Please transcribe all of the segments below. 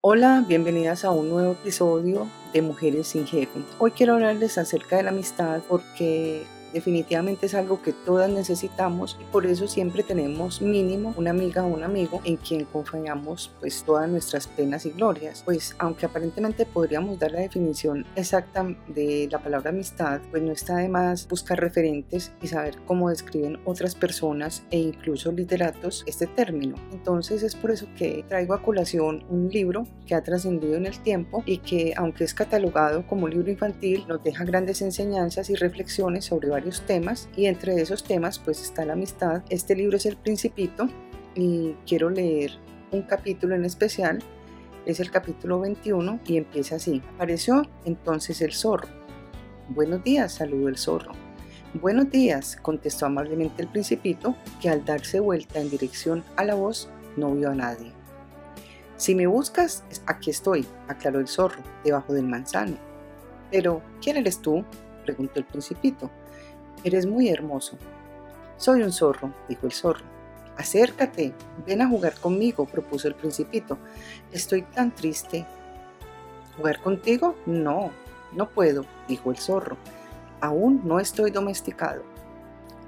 Hola, bienvenidas a un nuevo episodio de Mujeres sin Jefe. Hoy quiero hablarles acerca de la amistad porque definitivamente es algo que todas necesitamos y por eso siempre tenemos mínimo una amiga o un amigo en quien confiamos pues todas nuestras penas y glorias. Pues aunque aparentemente podríamos dar la definición exacta de la palabra amistad, pues no está de más buscar referentes y saber cómo describen otras personas e incluso literatos este término. Entonces es por eso que traigo a colación un libro que ha trascendido en el tiempo y que aunque es catalogado como libro infantil nos deja grandes enseñanzas y reflexiones sobre varios temas y entre esos temas pues está la amistad. Este libro es El Principito y quiero leer un capítulo en especial. Es el capítulo 21 y empieza así. Apareció entonces el zorro. Buenos días, saludó el zorro. Buenos días, contestó amablemente el principito, que al darse vuelta en dirección a la voz no vio a nadie. Si me buscas, aquí estoy, aclaró el zorro, debajo del manzano. Pero, ¿quién eres tú? preguntó el principito. Eres muy hermoso. Soy un zorro, dijo el zorro. Acércate, ven a jugar conmigo, propuso el principito. Estoy tan triste. ¿Jugar contigo? No, no puedo, dijo el zorro. Aún no estoy domesticado.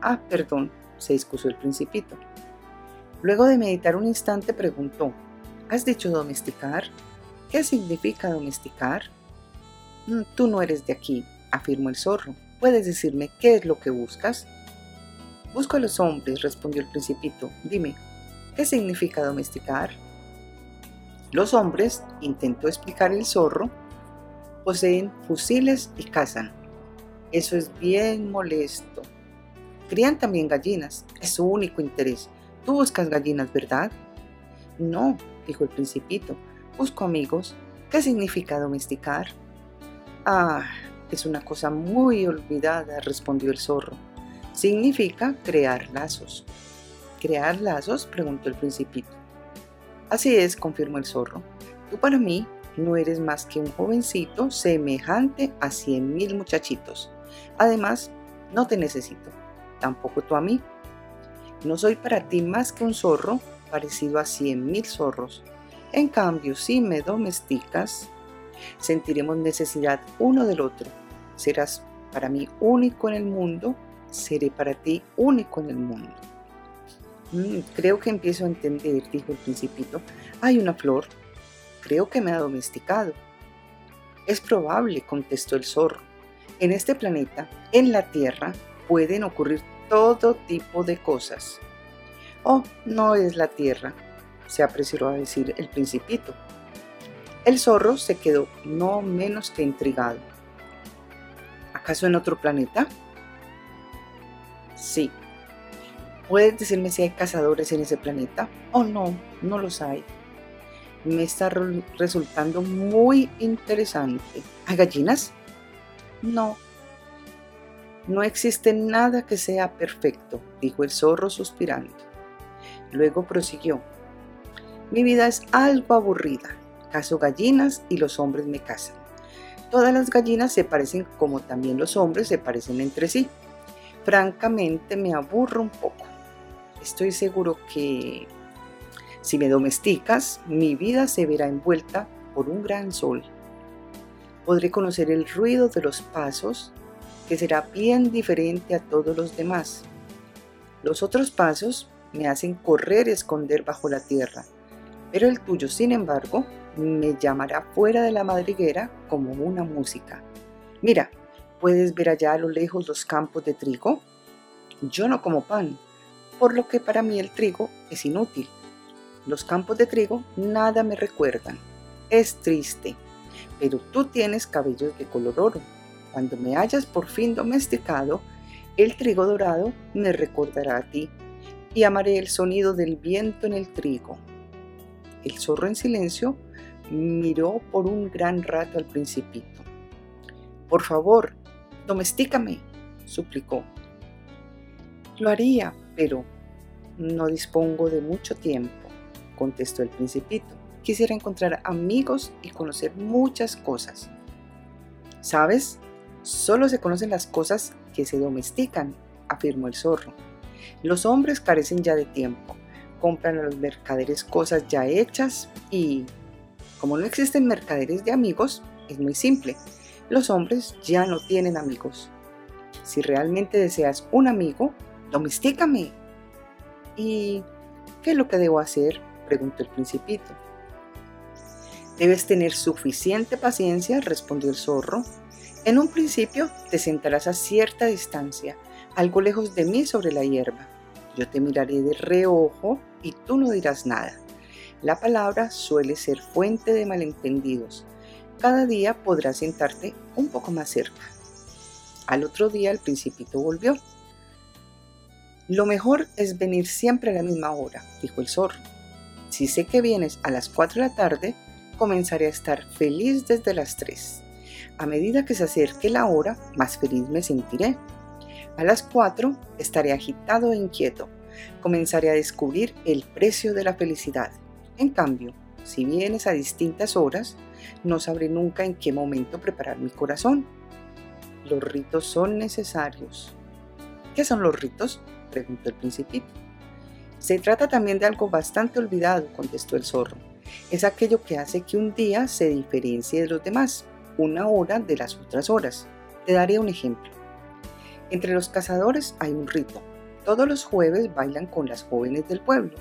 Ah, perdón, se excusó el principito. Luego de meditar un instante preguntó, ¿Has dicho domesticar? ¿Qué significa domesticar? Mm, tú no eres de aquí, afirmó el zorro. ¿Puedes decirme qué es lo que buscas? Busco a los hombres, respondió el principito. Dime, ¿qué significa domesticar? Los hombres, intentó explicar el zorro, poseen fusiles y cazan. Eso es bien molesto. Crían también gallinas, es su único interés. Tú buscas gallinas, ¿verdad? No, dijo el principito, busco amigos. ¿Qué significa domesticar? Ah, es una cosa muy olvidada, respondió el zorro. Significa crear lazos. ¿Crear lazos? preguntó el principito. Así es, confirmó el zorro. Tú para mí no eres más que un jovencito semejante a cien mil muchachitos. Además, no te necesito, tampoco tú a mí. No soy para ti más que un zorro parecido a cien mil zorros. En cambio, si me domesticas, sentiremos necesidad uno del otro serás para mí único en el mundo, seré para ti único en el mundo. Mm, creo que empiezo a entender, dijo el principito. Hay una flor. Creo que me ha domesticado. Es probable, contestó el zorro. En este planeta, en la Tierra, pueden ocurrir todo tipo de cosas. Oh, no es la Tierra, se apresuró a decir el principito. El zorro se quedó no menos que intrigado. ¿Acaso en otro planeta? Sí. ¿Puedes decirme si hay cazadores en ese planeta? Oh, no, no los hay. Me está resultando muy interesante. ¿Hay gallinas? No. No existe nada que sea perfecto, dijo el zorro suspirando. Luego prosiguió. Mi vida es algo aburrida. Caso gallinas y los hombres me casan. Todas las gallinas se parecen como también los hombres se parecen entre sí. Francamente me aburro un poco. Estoy seguro que si me domesticas, mi vida se verá envuelta por un gran sol. Podré conocer el ruido de los pasos, que será bien diferente a todos los demás. Los otros pasos me hacen correr y esconder bajo la tierra, pero el tuyo, sin embargo, me llamará fuera de la madriguera como una música. Mira, ¿puedes ver allá a lo lejos los campos de trigo? Yo no como pan, por lo que para mí el trigo es inútil. Los campos de trigo nada me recuerdan. Es triste, pero tú tienes cabellos de color oro. Cuando me hayas por fin domesticado, el trigo dorado me recordará a ti y amaré el sonido del viento en el trigo. El zorro en silencio miró por un gran rato al principito. Por favor, domestícame, suplicó. Lo haría, pero no dispongo de mucho tiempo, contestó el principito. Quisiera encontrar amigos y conocer muchas cosas. ¿Sabes? Solo se conocen las cosas que se domestican, afirmó el zorro. Los hombres carecen ya de tiempo, compran a los mercaderes cosas ya hechas y Como no existen mercaderes de amigos, es muy simple. Los hombres ya no tienen amigos. Si realmente deseas un amigo, domestícame. ¿Y qué es lo que debo hacer? preguntó el principito. Debes tener suficiente paciencia, respondió el zorro. En un principio te sentarás a cierta distancia, algo lejos de mí sobre la hierba. Yo te miraré de reojo y tú no dirás nada. La palabra suele ser fuente de malentendidos. Cada día podrás sentarte un poco más cerca. Al otro día el principito volvió. Lo mejor es venir siempre a la misma hora, dijo el zorro. Si sé que vienes a las 4 de la tarde, comenzaré a estar feliz desde las 3. A medida que se acerque la hora, más feliz me sentiré. A las 4 estaré agitado e inquieto. Comenzaré a descubrir el precio de la felicidad. En cambio, si vienes a distintas horas, no sabré nunca en qué momento preparar mi corazón. Los ritos son necesarios. ¿Qué son los ritos? preguntó el principito. Se trata también de algo bastante olvidado, contestó el zorro. Es aquello que hace que un día se diferencie de los demás, una hora de las otras horas. Te daré un ejemplo. Entre los cazadores hay un rito. Todos los jueves bailan con las jóvenes del pueblo.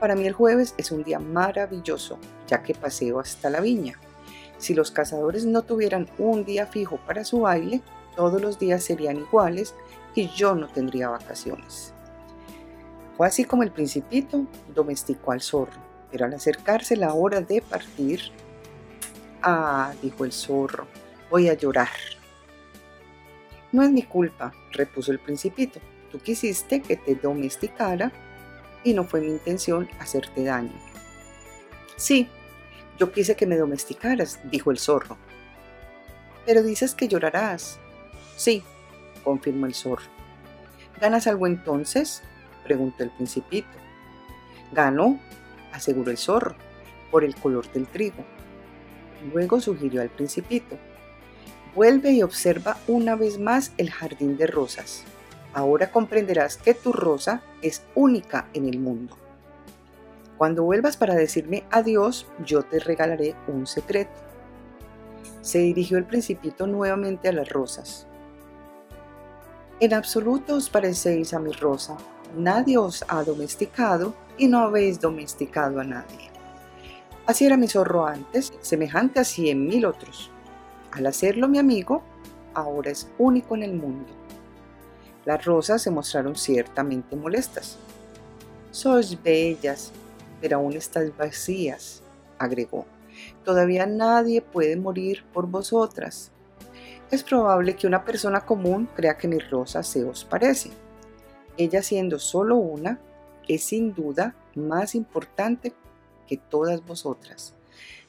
Para mí el jueves es un día maravilloso, ya que paseo hasta la viña. Si los cazadores no tuvieran un día fijo para su baile, todos los días serían iguales y yo no tendría vacaciones. Fue así como el principito domesticó al zorro, pero al acercarse la hora de partir, ah, dijo el zorro, voy a llorar. No es mi culpa, repuso el principito. Tú quisiste que te domesticara y no fue mi intención hacerte daño. Sí, yo quise que me domesticaras, dijo el zorro. Pero dices que llorarás. Sí, confirmó el zorro. ¿Ganas algo entonces? preguntó el principito. Ganó, aseguró el zorro, por el color del trigo. Luego sugirió al principito. Vuelve y observa una vez más el jardín de rosas. Ahora comprenderás que tu rosa es única en el mundo. Cuando vuelvas para decirme adiós, yo te regalaré un secreto. Se dirigió el principito nuevamente a las rosas. En absoluto os parecéis a mi rosa. Nadie os ha domesticado y no habéis domesticado a nadie. Así era mi zorro antes, semejante a cien mil otros. Al hacerlo mi amigo, ahora es único en el mundo. Las rosas se mostraron ciertamente molestas. Sois bellas, pero aún estáis vacías, agregó. Todavía nadie puede morir por vosotras. Es probable que una persona común crea que mi rosa se os parece. Ella siendo solo una, es sin duda más importante que todas vosotras,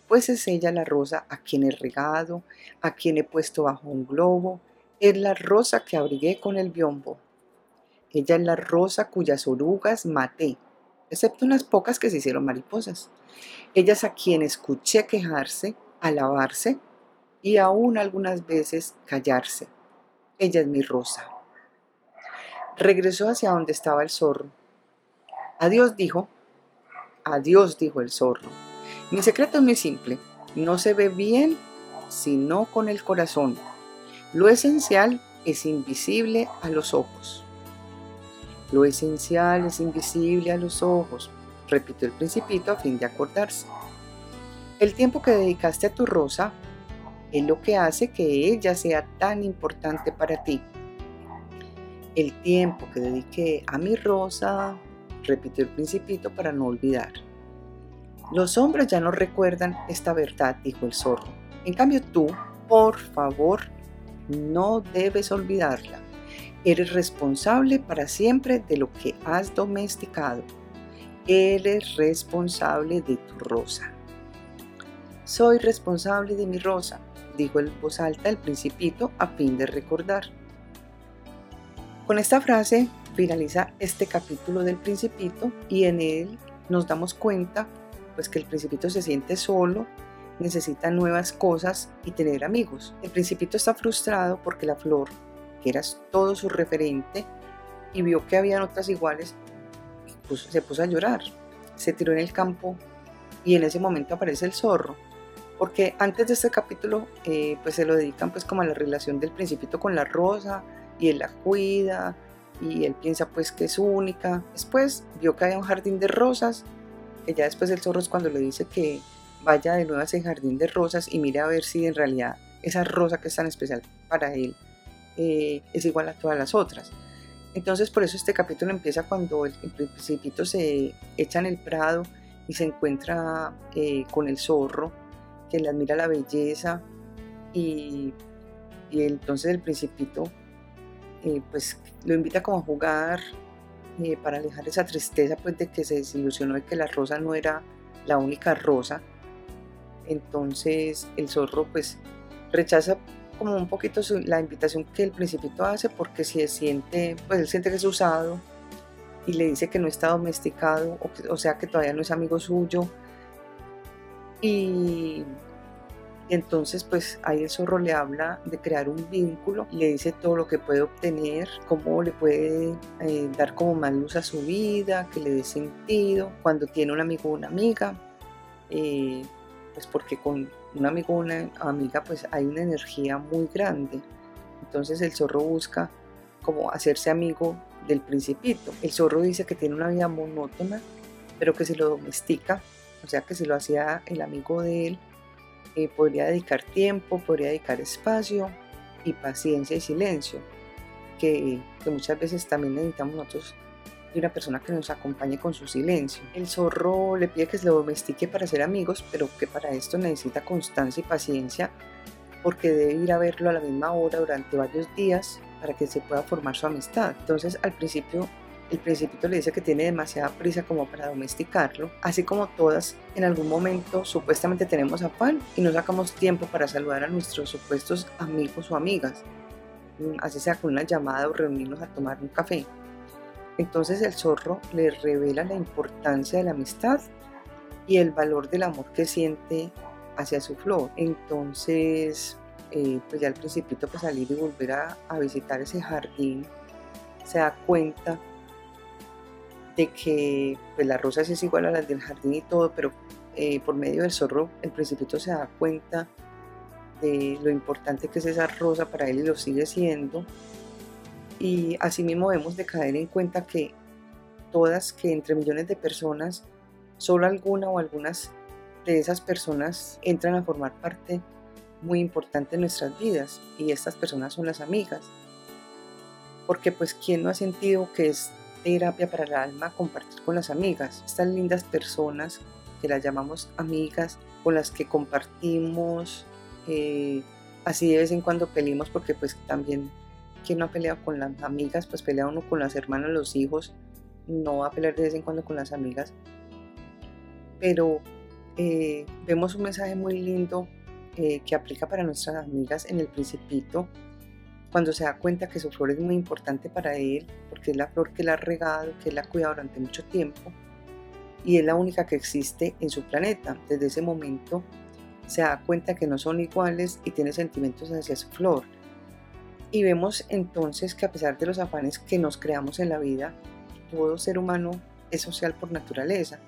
pues es ella la rosa a quien he regado, a quien he puesto bajo un globo, es la rosa que abrigué con el biombo. Ella es la rosa cuyas orugas maté, excepto unas pocas que se hicieron mariposas. Ellas a quien escuché quejarse, alabarse y aún algunas veces callarse. Ella es mi rosa. Regresó hacia donde estaba el zorro. Adiós, dijo. Adiós, dijo el zorro. Mi secreto es muy simple. No se ve bien sino con el corazón. Lo esencial es invisible a los ojos. Lo esencial es invisible a los ojos, repitió el principito a fin de acordarse. El tiempo que dedicaste a tu rosa es lo que hace que ella sea tan importante para ti. El tiempo que dediqué a mi rosa, repitió el principito para no olvidar. Los hombres ya no recuerdan esta verdad, dijo el zorro. En cambio tú, por favor, no debes olvidarla. Eres responsable para siempre de lo que has domesticado. Eres responsable de tu rosa. Soy responsable de mi rosa, dijo en voz alta el principito a fin de recordar. Con esta frase finaliza este capítulo del principito y en él nos damos cuenta pues que el principito se siente solo necesita nuevas cosas y tener amigos. El principito está frustrado porque la flor, que era todo su referente, y vio que habían otras iguales, se puso a llorar. Se tiró en el campo y en ese momento aparece el zorro. Porque antes de este capítulo eh, pues se lo dedican pues como a la relación del principito con la rosa y él la cuida y él piensa pues que es única. Después vio que había un jardín de rosas, que ya después el zorro es cuando le dice que vaya de nuevo a ese jardín de rosas y mire a ver si en realidad esa rosa que es tan especial para él eh, es igual a todas las otras. Entonces por eso este capítulo empieza cuando el, principito se echa en el prado y se encuentra eh, con el zorro, que le admira la belleza y, y entonces el principito eh, pues lo invita como a jugar eh, para alejar esa tristeza pues de que se desilusionó de que la rosa no era la única rosa. Entonces el zorro pues rechaza como un poquito la invitación que el principito hace porque si siente, pues él siente que es usado y le dice que no está domesticado, o, o sea que todavía no es amigo suyo. Y y entonces pues ahí el zorro le habla de crear un vínculo, le dice todo lo que puede obtener, cómo le puede eh, dar como más luz a su vida, que le dé sentido, cuando tiene un amigo o una amiga, eh, pues porque con un amigo o una amiga pues hay una energía muy grande. Entonces el zorro busca como hacerse amigo del principito. El zorro dice que tiene una vida monótona, pero que se lo domestica, o sea que se lo hacía el amigo de él, eh, podría dedicar tiempo, podría dedicar espacio y paciencia y silencio, que, muchas veces también necesitamos nosotros de una persona que nos acompañe con su silencio. El zorro le pide que se lo domestique para ser amigos, pero que para esto necesita constancia y paciencia, porque debe ir a verlo a la misma hora durante varios días para que se pueda formar su amistad. Entonces al principio el principito le dice que tiene demasiada prisa como para domesticarlo, así como todas en algún momento supuestamente tenemos afán y no sacamos tiempo para saludar a nuestros supuestos amigos o amigas, mm, así sea con una llamada o reunirnos a tomar un café. Entonces el zorro le revela la importancia de la amistad y el valor del amor que siente hacia su flor. Entonces, eh, pues ya el principito pues salir y volver a, a visitar ese jardín se da cuenta de que pues, la rosa es igual a las del jardín y todo, pero eh, por medio del zorro el principito se da cuenta de lo importante que es esa rosa para él y lo sigue siendo. Y asimismo debemos de caer en cuenta que todas, que entre millones de personas, solo alguna o algunas de esas personas entran a formar parte muy importante de nuestras vidas y estas personas son las amigas. Porque pues quién no ha sentido que es terapia para el alma compartir con las amigas, estas lindas personas que las llamamos amigas, con las que compartimos, eh, así de vez en cuando peleamos porque pues también quien no ha peleado con las amigas, pues pelea uno con las hermanas, los hijos, no va a pelear de vez en cuando con las amigas, pero eh, vemos un mensaje muy lindo eh, que aplica para nuestras amigas en el principito, cuando se da cuenta que su flor es muy importante para él, porque es la flor que él ha regado, que él ha cuidado durante mucho tiempo, y es la única que existe en su planeta. Desde ese momento se da cuenta que no son iguales y tiene sentimientos hacia su flor. Y vemos entonces que a pesar de los afanes que nos creamos en la vida, todo ser humano es social por naturaleza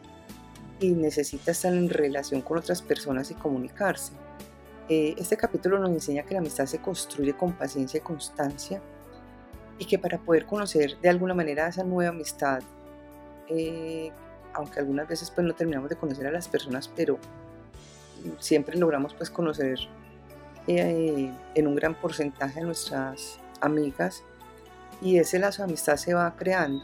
y necesita estar en relación con otras personas y comunicarse. Eh, este capítulo nos enseña que la amistad se construye con paciencia y constancia y que para poder conocer de alguna manera esa nueva amistad, eh, aunque algunas veces pues no terminamos de conocer a las personas, pero siempre logramos pues conocer eh, en un gran porcentaje a nuestras amigas y ese lazo de amistad se va creando.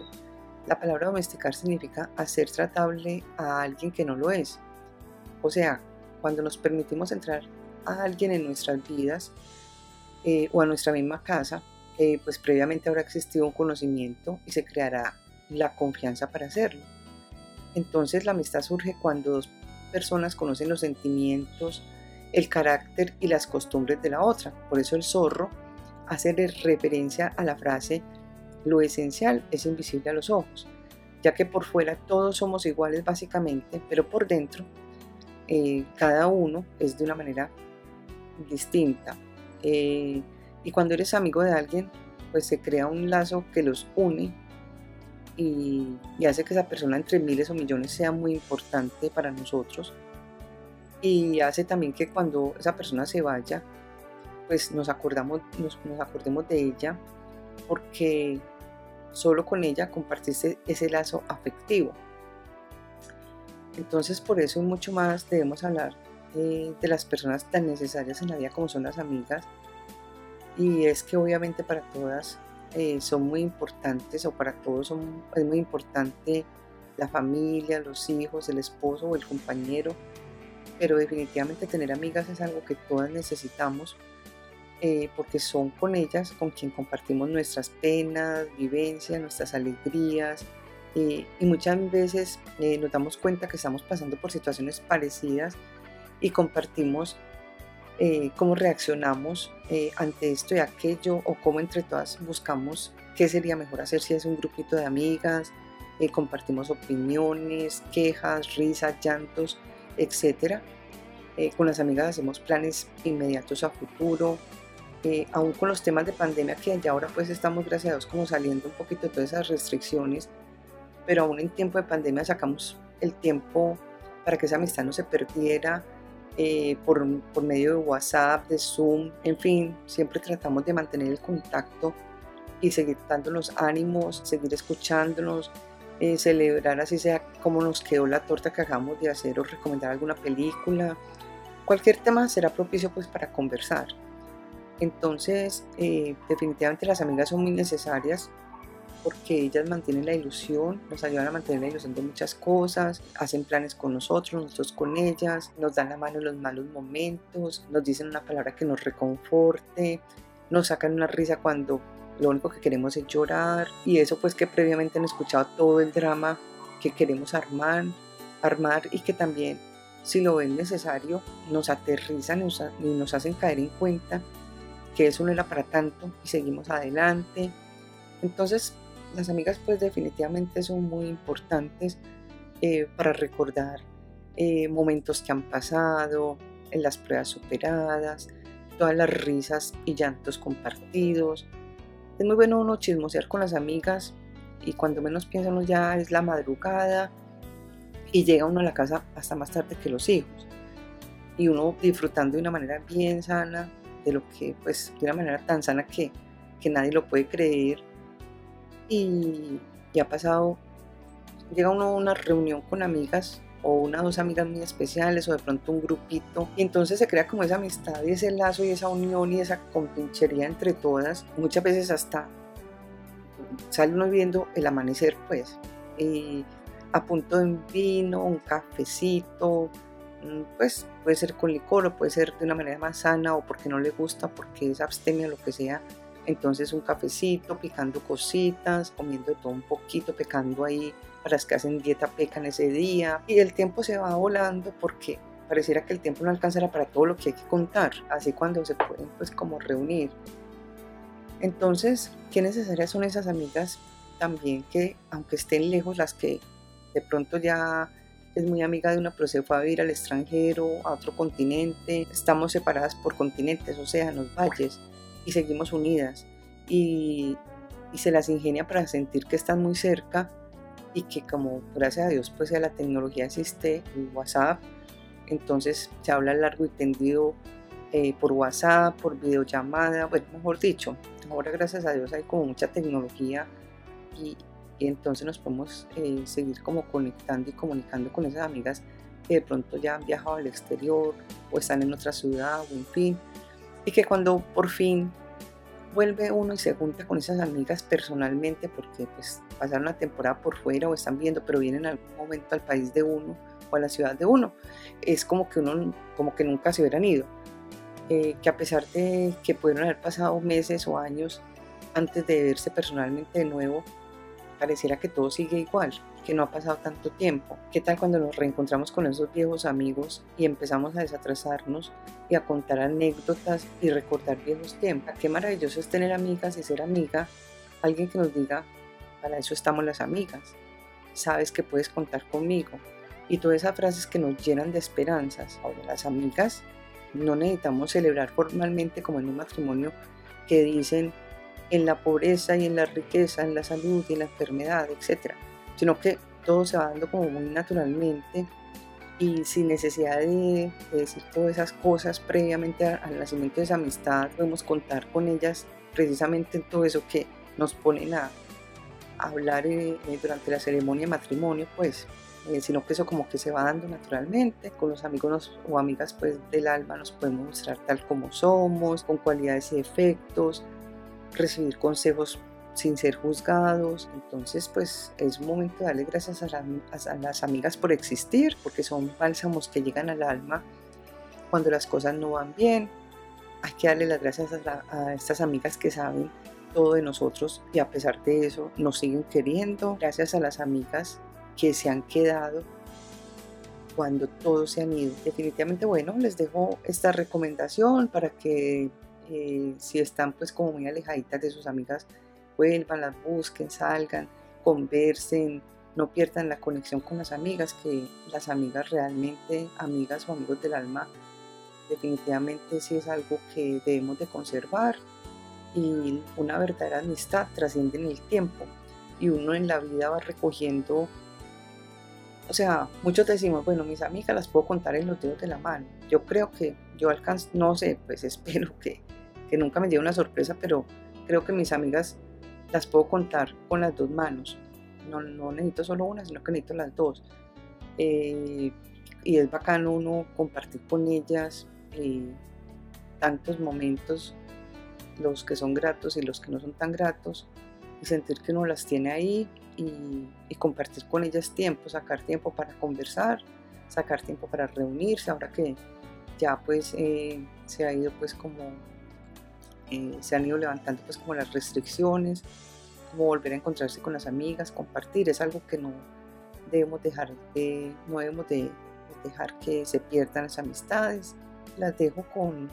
La palabra domesticar significa hacer tratable a alguien que no lo es. O sea, cuando nos permitimos entrar a alguien en nuestras vidas eh, o a nuestra misma casa, eh, pues previamente habrá existido un conocimiento y se creará la confianza para hacerlo. Entonces la amistad surge cuando dos personas conocen los sentimientos, el carácter y las costumbres de la otra. Por eso el zorro hace referencia a la frase lo esencial es invisible a los ojos, ya que por fuera todos somos iguales básicamente, pero por dentro eh, cada uno es de una manera distinta. Eh, y cuando eres amigo de alguien, pues se crea un lazo que los une y, hace que esa persona entre miles o millones sea muy importante para nosotros y hace también que cuando esa persona se vaya, pues nos acordamos, nos, acordemos de ella porque solo con ella compartiste ese lazo afectivo. Entonces por eso y mucho más debemos hablar de, las personas tan necesarias en la vida como son las amigas. Y es que obviamente para todas eh, son muy importantes o para todos son, es muy importante la familia, los hijos, el esposo o el compañero pero definitivamente tener amigas es algo que todas necesitamos eh, porque son con ellas con quien compartimos nuestras penas, vivencias, nuestras alegrías eh, y muchas veces eh, nos damos cuenta que estamos pasando por situaciones parecidas y compartimos cómo reaccionamos ante esto y aquello o cómo entre todas buscamos qué sería mejor hacer si es un grupito de amigas, compartimos opiniones, quejas, risas, llantos etcétera. Eh, con las amigas hacemos planes inmediatos a futuro, eh, aún con los temas de pandemia que ya ahora pues estamos gracias a Dios como saliendo un poquito de todas esas restricciones, pero aún en tiempo de pandemia sacamos el tiempo para que esa amistad no se perdiera eh, por, por medio de WhatsApp, de Zoom, en fin, siempre tratamos de mantener el contacto y seguir dándonos ánimos, seguir escuchándonos, eh, celebrar así sea como nos quedó la torta que acabamos de hacer o recomendar alguna película. Cualquier tema será propicio pues para conversar. Entonces, eh, definitivamente las amigas son muy necesarias porque ellas mantienen la ilusión, nos ayudan a mantener la ilusión de muchas cosas, hacen planes con nosotros, nosotros con ellas, nos dan la mano en los malos momentos, nos dicen una palabra que nos reconforte, nos sacan una risa cuando lo único que queremos es llorar y eso pues que previamente han escuchado todo el drama que queremos armar, armar y que también si lo ven necesario nos aterrizan y nos hacen caer en cuenta que eso no era para tanto y seguimos adelante. Entonces las amigas pues definitivamente son muy importantes eh, para recordar eh, momentos que han pasado, en las pruebas superadas, todas las risas y llantos compartidos, es muy bueno uno chismosear con las amigas y cuando menos piensa uno ya es la madrugada y llega uno a la casa hasta más tarde que los hijos. Y uno disfrutando de una manera bien sana, de lo que, pues, de una manera tan sana que, que nadie lo puede creer. Y, y ha pasado, llega uno a una reunión con amigas o una o dos amigas muy especiales o de pronto un grupito y entonces se crea como esa amistad y ese lazo y esa unión y esa compinchería entre todas. Muchas veces hasta sale uno viendo el amanecer pues a punto de un vino un cafecito mm, pues puede ser con licor o puede ser de una manera más sana o porque no le gusta porque es abstemia lo que sea entonces un cafecito, picando cositas, comiendo todo un poquito, pecando ahí para las que hacen dieta pecan ese día. Y el tiempo se va volando porque pareciera que el tiempo no alcanzará para todo lo que hay que contar, así cuando se pueden pues como reunir. Entonces, qué necesarias son esas amigas también que, aunque estén lejos, las que de pronto ya es muy amiga de una, pero se fue a vivir al extranjero, a otro continente, estamos separadas por continentes, océanos, valles, y seguimos unidas. Y, se las ingenia para sentir que están muy cerca y que como gracias a Dios pues ya la tecnología existe, el WhatsApp, entonces se habla largo y tendido eh, por WhatsApp, por videollamada, bueno, mejor dicho, ahora gracias a Dios hay como mucha tecnología y, entonces nos podemos eh, seguir como conectando y comunicando con esas amigas que de pronto ya han viajado al exterior o están en otra ciudad o en fin, y que cuando por fin vuelve uno y se junta con esas amigas personalmente porque pues pasaron la temporada por fuera o están viendo, pero vienen en algún momento al país de uno o a la ciudad de uno, es como que uno como que nunca se hubieran ido. Eh, que a pesar de que pudieron haber pasado meses o años antes de verse personalmente de nuevo, pareciera que todo sigue igual que no ha pasado tanto tiempo. ¿Qué tal cuando nos reencontramos con esos viejos amigos y empezamos a desatrasarnos y a contar anécdotas y recordar viejos tiempos? Qué maravilloso es tener amigas y ser amiga, alguien que nos diga, para eso estamos las amigas, sabes que puedes contar conmigo. Y todas esas frases que nos llenan de esperanzas. Ahora, las amigas no necesitamos celebrar formalmente como en un matrimonio que dicen en la pobreza y en la riqueza, en la salud y en la enfermedad, etc. Sino que todo se va dando como muy naturalmente y sin necesidad de, decir todas esas cosas previamente al nacimiento de esa amistad, podemos contar con ellas precisamente en todo eso que nos ponen a, hablar eh, eh, durante la ceremonia de matrimonio, pues, eh, sino que eso como que se va dando naturalmente, con los amigos o amigas pues del alma nos podemos mostrar tal como somos, con cualidades y defectos, recibir consejos sin ser juzgados. Entonces, pues es un momento de darle gracias a, las amigas por existir, porque son bálsamos que llegan al alma cuando las cosas no van bien. Hay que darle las gracias a, estas amigas que saben todo de nosotros y a pesar de eso nos siguen queriendo. Gracias a las amigas que se han quedado cuando todos se han ido. Definitivamente, bueno, les dejo esta recomendación para que eh, si están pues como muy alejaditas de sus amigas, vuelvan, las busquen, salgan, conversen, no pierdan la conexión con las amigas, que las amigas realmente, amigas o amigos del alma, definitivamente sí es algo que debemos de conservar y una verdadera amistad trasciende en el tiempo y uno en la vida va recogiendo, o sea, muchos decimos, bueno, mis amigas las puedo contar en los dedos de la mano. Yo creo que yo alcanzo, no sé, pues espero que, que nunca me lleve una sorpresa, pero creo que mis amigas las puedo contar con las dos manos. No, necesito solo una, sino que necesito las dos. Eh, y es bacano uno compartir con ellas eh, tantos momentos, los que son gratos y los que no son tan gratos, y sentir que uno las tiene ahí y, compartir con ellas tiempo, sacar tiempo para conversar, sacar tiempo para reunirse, ahora que ya pues eh, se ha ido pues como eh, se han ido levantando pues como las restricciones, como volver a encontrarse con las amigas, compartir, es algo que no debemos dejar de, no debemos de, dejar que se pierdan las amistades. Las dejo con,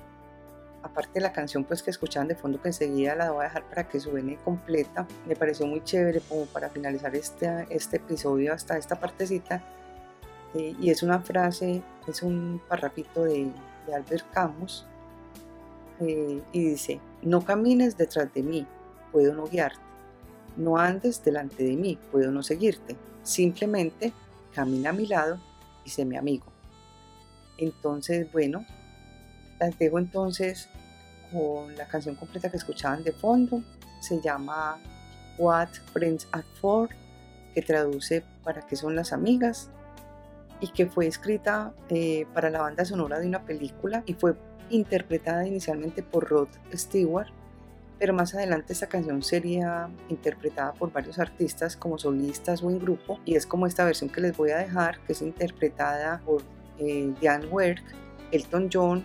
aparte de la canción pues que escuchaban de fondo que enseguida la voy a dejar para que suene completa, me pareció muy chévere como para finalizar este, este episodio hasta esta partecita. Eh, y es una frase, es un parrafito de, de Albert Camus, eh, y dice, no camines detrás de mí, puedo no guiarte. No andes delante de mí, puedo no seguirte. Simplemente camina a mi lado y sé mi amigo. Entonces, bueno, las dejo entonces con la canción completa que escuchaban de fondo. Se llama What Friends Are For, que traduce para qué son las amigas y que fue escrita eh, para la banda sonora de una película y fue interpretada inicialmente por Rod Stewart, pero más adelante esta canción sería interpretada por varios artistas como solistas o en grupo y es como esta versión que les voy a dejar que es interpretada por eh, Diane Werk, Elton John,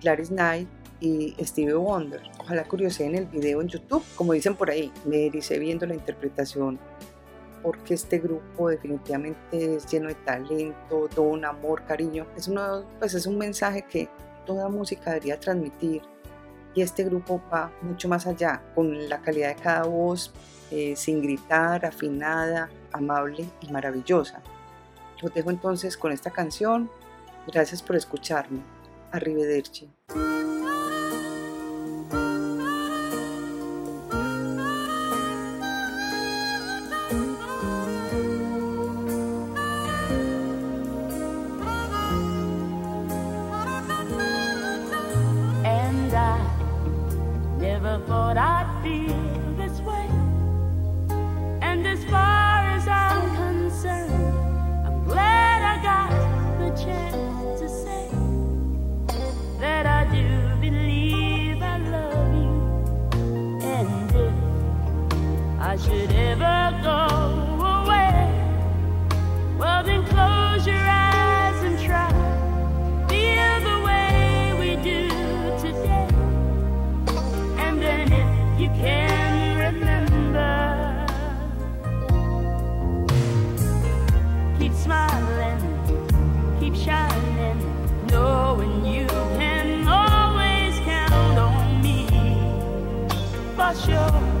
Clarice Knight y Stevie Wonder. Ojalá en el video en YouTube, como dicen por ahí, me dice viendo la interpretación porque este grupo definitivamente es lleno de talento, don, amor, cariño. Es, uno, pues es un mensaje que toda música debería transmitir y este grupo va mucho más allá, con la calidad de cada voz, eh, sin gritar, afinada, amable y maravillosa. Los dejo entonces con esta canción. Gracias por escucharme. Arrivederci. Sure.